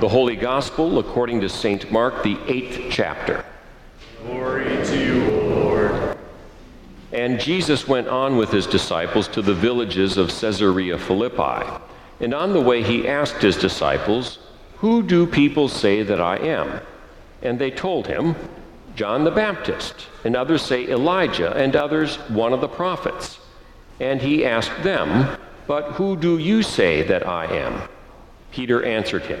The Holy Gospel according to St. Mark, the eighth chapter. Glory to you, O Lord. And Jesus went on with his disciples to the villages of Caesarea Philippi. And on the way he asked his disciples, Who do people say that I am? And they told him, John the Baptist, and others say Elijah, and others one of the prophets. And he asked them, But who do you say that I am? Peter answered him,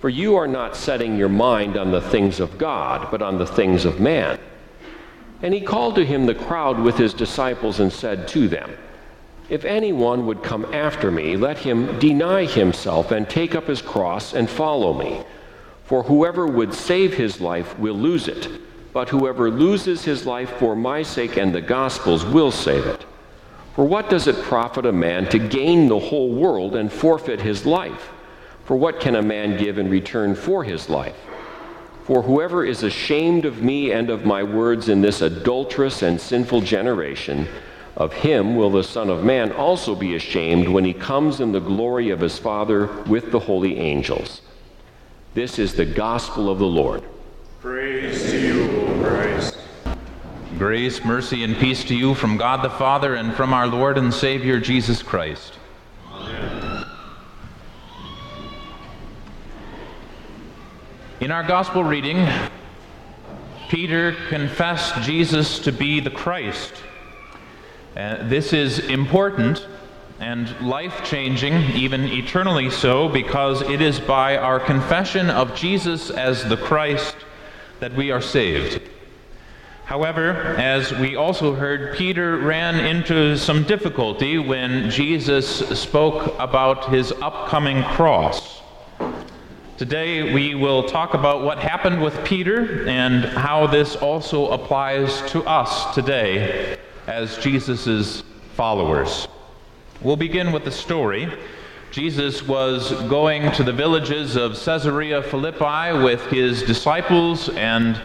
for you are not setting your mind on the things of God, but on the things of man. And he called to him the crowd with his disciples and said to them, If anyone would come after me, let him deny himself and take up his cross and follow me. For whoever would save his life will lose it, but whoever loses his life for my sake and the gospel's will save it. For what does it profit a man to gain the whole world and forfeit his life? For what can a man give in return for his life? For whoever is ashamed of me and of my words in this adulterous and sinful generation, of him will the Son of Man also be ashamed when he comes in the glory of his Father with the holy angels. This is the gospel of the Lord. Praise to you, O Christ. Grace, mercy, and peace to you from God the Father and from our Lord and Savior Jesus Christ. In our gospel reading, Peter confessed Jesus to be the Christ. Uh, this is important and life changing, even eternally so, because it is by our confession of Jesus as the Christ that we are saved. However, as we also heard, Peter ran into some difficulty when Jesus spoke about his upcoming cross. Today, we will talk about what happened with Peter and how this also applies to us today as Jesus' followers. We'll begin with the story. Jesus was going to the villages of Caesarea Philippi with his disciples, and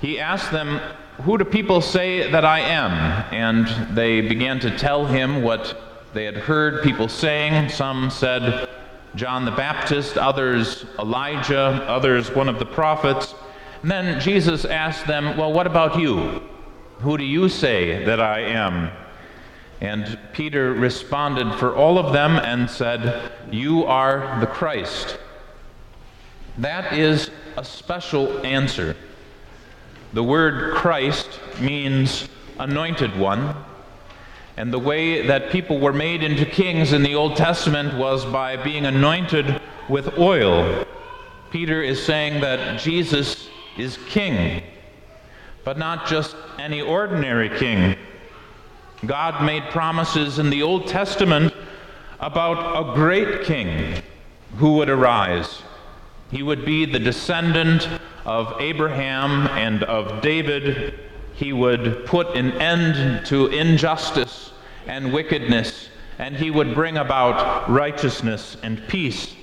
he asked them, Who do people say that I am? And they began to tell him what they had heard people saying. Some said, John the Baptist, others Elijah, others one of the prophets. And then Jesus asked them, Well, what about you? Who do you say that I am? And Peter responded for all of them and said, You are the Christ. That is a special answer. The word Christ means anointed one. And the way that people were made into kings in the Old Testament was by being anointed with oil. Peter is saying that Jesus is king, but not just any ordinary king. God made promises in the Old Testament about a great king who would arise. He would be the descendant of Abraham and of David he would put an end to injustice and wickedness, and he would bring about righteousness and peace.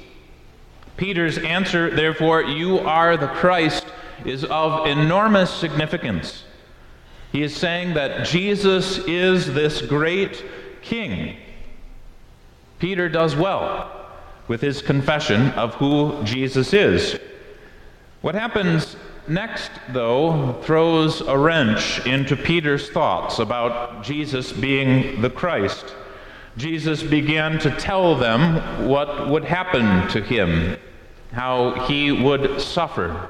Peter's answer, therefore, you are the Christ, is of enormous significance. He is saying that Jesus is this great king. Peter does well with his confession of who Jesus is. What happens next, though, throws a wrench into Peter's thoughts about Jesus being the Christ. Jesus began to tell them what would happen to him, how he would suffer,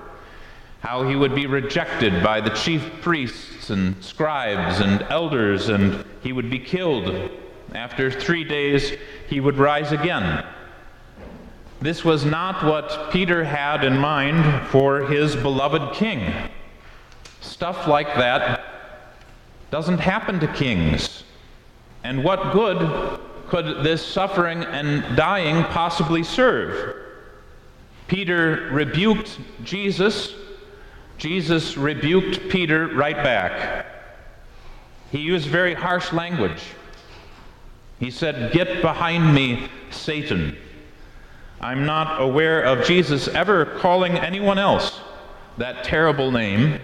how he would be rejected by the chief priests and scribes and elders, and he would be killed. After three days, he would rise again. This was not what Peter had in mind for his beloved king. Stuff like that doesn't happen to kings. And what good could this suffering and dying possibly serve? Peter rebuked Jesus. Jesus rebuked Peter right back. He used very harsh language. He said, Get behind me, Satan. I'm not aware of Jesus ever calling anyone else that terrible name.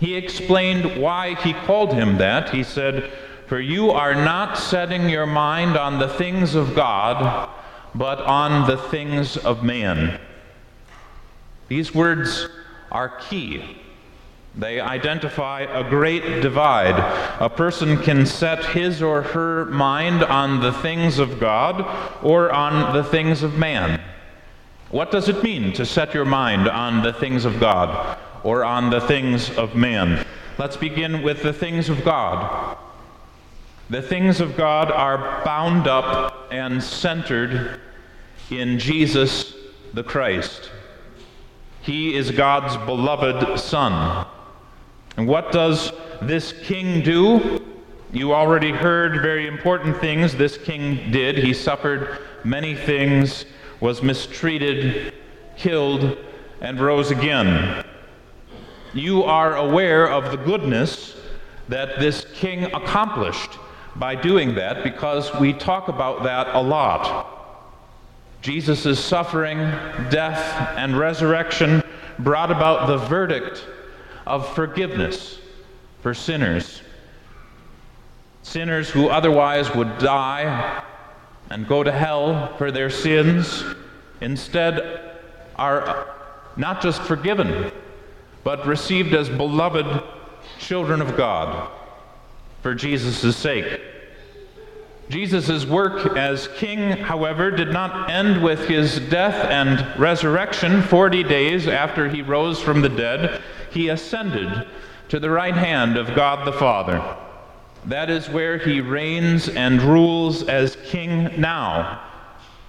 He explained why he called him that. He said, For you are not setting your mind on the things of God, but on the things of man. These words are key. They identify a great divide. A person can set his or her mind on the things of God or on the things of man. What does it mean to set your mind on the things of God or on the things of man? Let's begin with the things of God. The things of God are bound up and centered in Jesus the Christ. He is God's beloved Son. And what does this king do? You already heard very important things this king did. He suffered many things, was mistreated, killed, and rose again. You are aware of the goodness that this king accomplished by doing that because we talk about that a lot. Jesus' suffering, death, and resurrection brought about the verdict of forgiveness for sinners. Sinners who otherwise would die and go to hell for their sins instead are not just forgiven, but received as beloved children of God for Jesus' sake. Jesus' work as king, however, did not end with his death and resurrection 40 days after he rose from the dead. He ascended to the right hand of God the Father. That is where he reigns and rules as king now.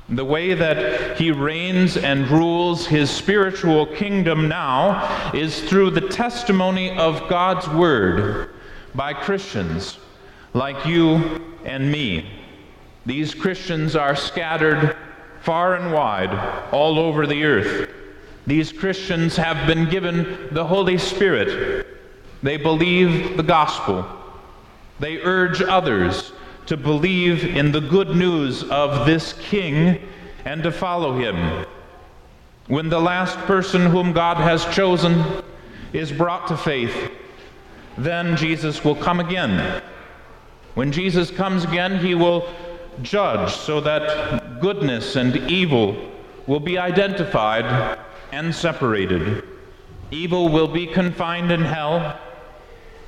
The way that he reigns and rules his spiritual kingdom now is through the testimony of God's word by Christians like you and me. These Christians are scattered far and wide all over the earth. These Christians have been given the Holy Spirit. They believe the gospel. They urge others to believe in the good news of this King and to follow him. When the last person whom God has chosen is brought to faith, then Jesus will come again when Jesus comes again, he will judge so that goodness and evil will be identified and separated. Evil will be confined in hell.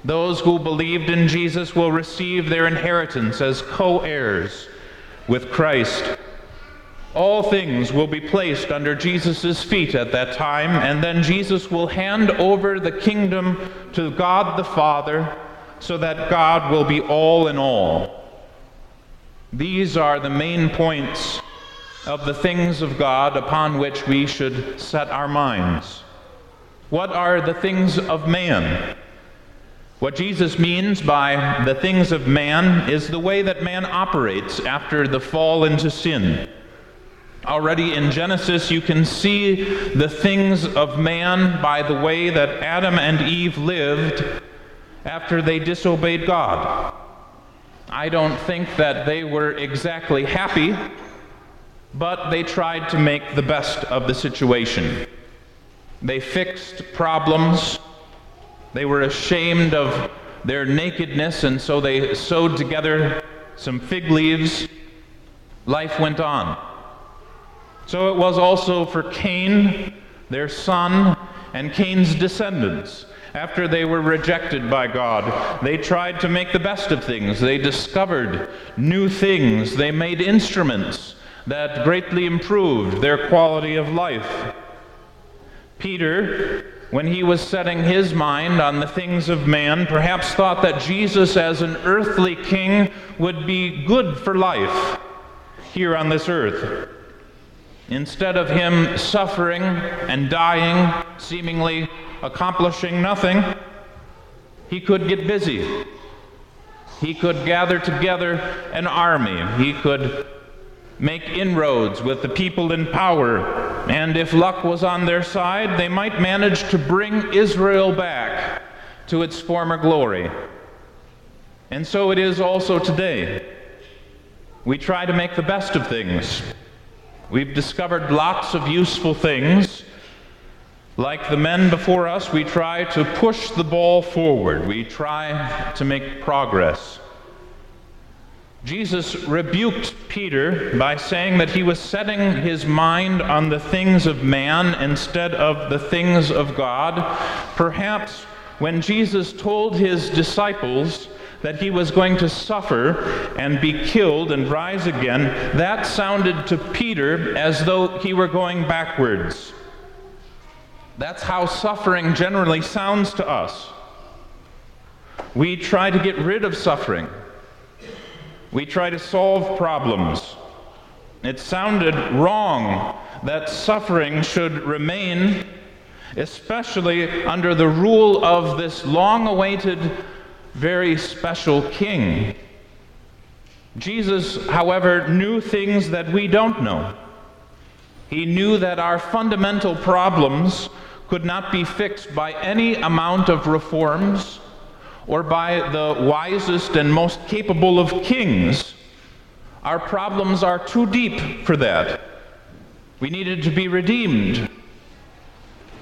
Those who believed in Jesus will receive their inheritance as co heirs with Christ. All things will be placed under Jesus' feet at that time, and then Jesus will hand over the kingdom to God the Father so that God will be all in all. These are the main points of the things of God upon which we should set our minds. What are the things of man? What Jesus means by the things of man is the way that man operates after the fall into sin. Already in Genesis, you can see the things of man by the way that Adam and Eve lived after they disobeyed God. I don't think that they were exactly happy, but they tried to make the best of the situation. They fixed problems. They were ashamed of their nakedness, and so they sewed together some fig leaves. Life went on. So it was also for Cain, their son, and Cain's descendants after they were rejected by God. They tried to make the best of things. They discovered new things. They made instruments that greatly improved their quality of life. Peter, when he was setting his mind on the things of man, perhaps thought that Jesus, as an earthly king, would be good for life here on this earth. Instead of him suffering and dying, seemingly accomplishing nothing, he could get busy. He could gather together an army. He could make inroads with the people in power, and if luck was on their side, they might manage to bring Israel back to its former glory. And so it is also today. We try to make the best of things. We've discovered lots of useful things. Like the men before us, we try to push the ball forward. We try to make progress. Jesus rebuked Peter by saying that he was setting his mind on the things of man instead of the things of God. Perhaps when Jesus told his disciples that he was going to suffer and be killed and rise again, that sounded to Peter as though he were going backwards. That's how suffering generally sounds to us. We try to get rid of suffering. We try to solve problems. It sounded wrong that suffering should remain, especially under the rule of this long awaited, very special king. Jesus, however, knew things that we don't know. He knew that our fundamental problems could not be fixed by any amount of reforms or by the wisest and most capable of kings. Our problems are too deep for that. We needed to be redeemed.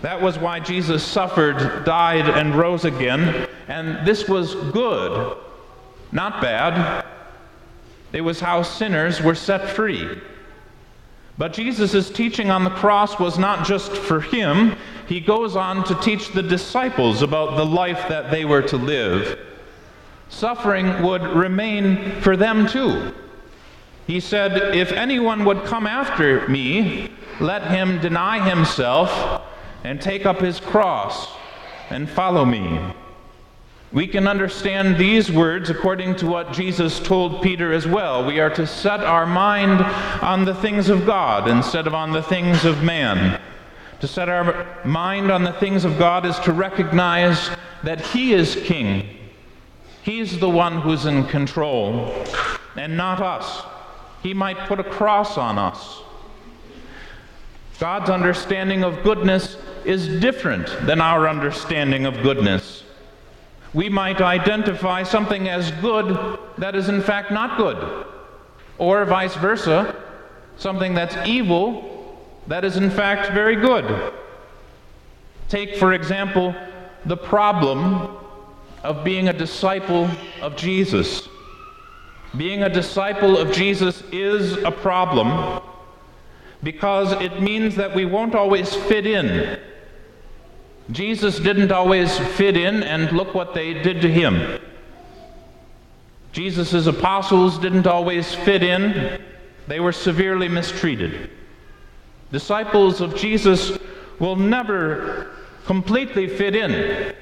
That was why Jesus suffered, died, and rose again. And this was good, not bad. It was how sinners were set free. But Jesus' teaching on the cross was not just for him, he goes on to teach the disciples about the life that they were to live. Suffering would remain for them too. He said, If anyone would come after me, let him deny himself and take up his cross and follow me. We can understand these words according to what Jesus told Peter as well. We are to set our mind on the things of God instead of on the things of man. To set our mind on the things of God is to recognize that He is King. He's the one who's in control, and not us. He might put a cross on us. God's understanding of goodness is different than our understanding of goodness. We might identify something as good that is in fact not good, or vice versa, something that's evil that is, in fact, very good. Take, for example, the problem of being a disciple of Jesus. Being a disciple of Jesus is a problem because it means that we won't always fit in. Jesus didn't always fit in, and look what they did to him. Jesus' apostles didn't always fit in, they were severely mistreated. Disciples of Jesus will never completely fit in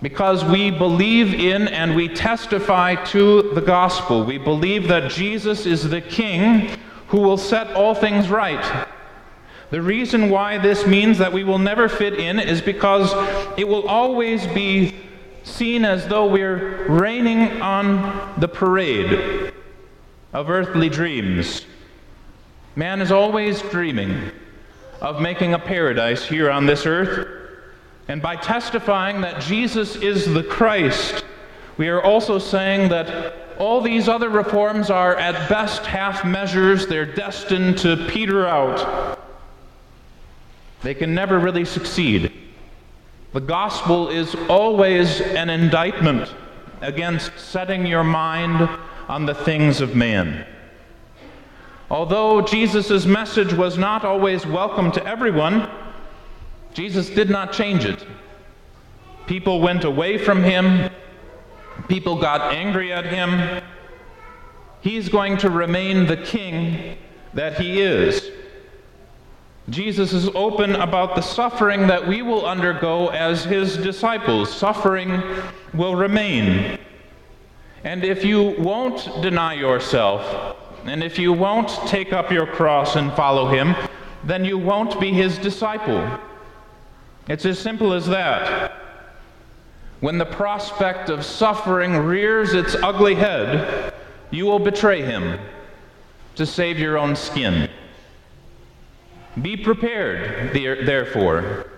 because we believe in and we testify to the gospel. We believe that Jesus is the King who will set all things right. The reason why this means that we will never fit in is because it will always be seen as though we're raining on the parade of earthly dreams. Man is always dreaming of making a paradise here on this earth. And by testifying that Jesus is the Christ, we are also saying that all these other reforms are at best half measures. They're destined to peter out. They can never really succeed. The gospel is always an indictment against setting your mind on the things of man. Although Jesus' message was not always welcome to everyone, Jesus did not change it. People went away from him, people got angry at him. He's going to remain the king that he is. Jesus is open about the suffering that we will undergo as his disciples. Suffering will remain. And if you won't deny yourself, and if you won't take up your cross and follow him, then you won't be his disciple. It's as simple as that. When the prospect of suffering rears its ugly head, you will betray him. to save your own skin. Be prepared, therefore.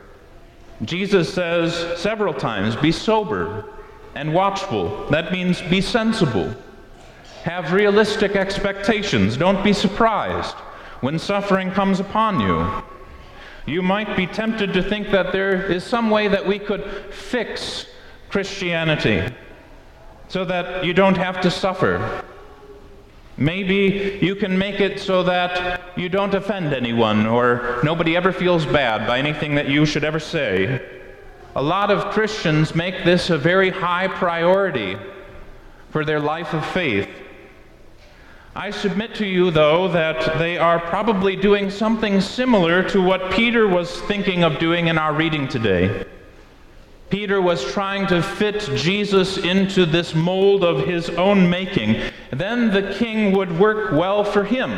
Jesus says several times, be sober and watchful. That means be sensible. Have realistic expectations. Don't be surprised when suffering comes upon you. You might be tempted to think that there is some way that we could fix Christianity so that you don't have to suffer. Maybe you can make it so that you don't offend anyone or nobody ever feels bad by anything that you should ever say. A lot of Christians make this a very high priority for their life of faith. I submit to you, though, that they are probably doing something similar to what Peter was thinking of doing in our reading today. Peter was trying to fit Jesus into this mold of his own making. Then the king would work well for him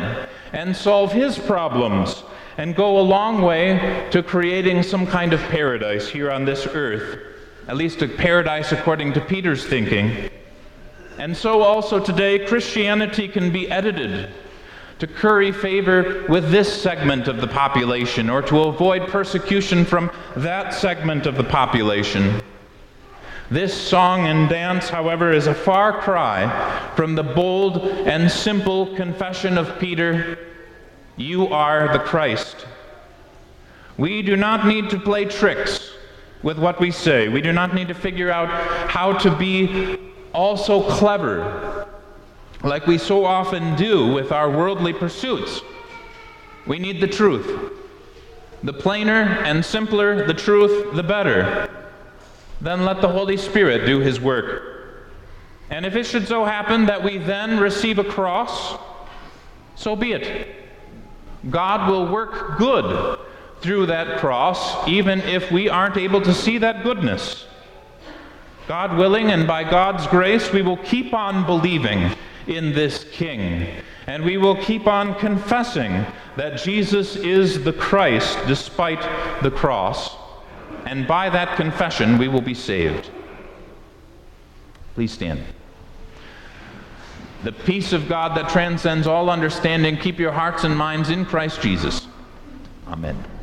and solve his problems and go a long way to creating some kind of paradise here on this earth, at least a paradise according to Peter's thinking. And so also today, Christianity can be edited to curry favor with this segment of the population or to avoid persecution from that segment of the population. This song and dance, however, is a far cry from the bold and simple confession of Peter You are the Christ. We do not need to play tricks with what we say. We do not need to figure out how to be also clever like we so often do with our worldly pursuits. We need the truth. The plainer and simpler the truth, the better. Then let the Holy Spirit do his work. And if it should so happen that we then receive a cross, so be it. God will work good through that cross, even if we aren't able to see that goodness. God willing, and by God's grace, we will keep on believing in this King. And we will keep on confessing that Jesus is the Christ despite the cross. And by that confession, we will be saved. Please stand. The peace of God that transcends all understanding, keep your hearts and minds in Christ Jesus. Amen.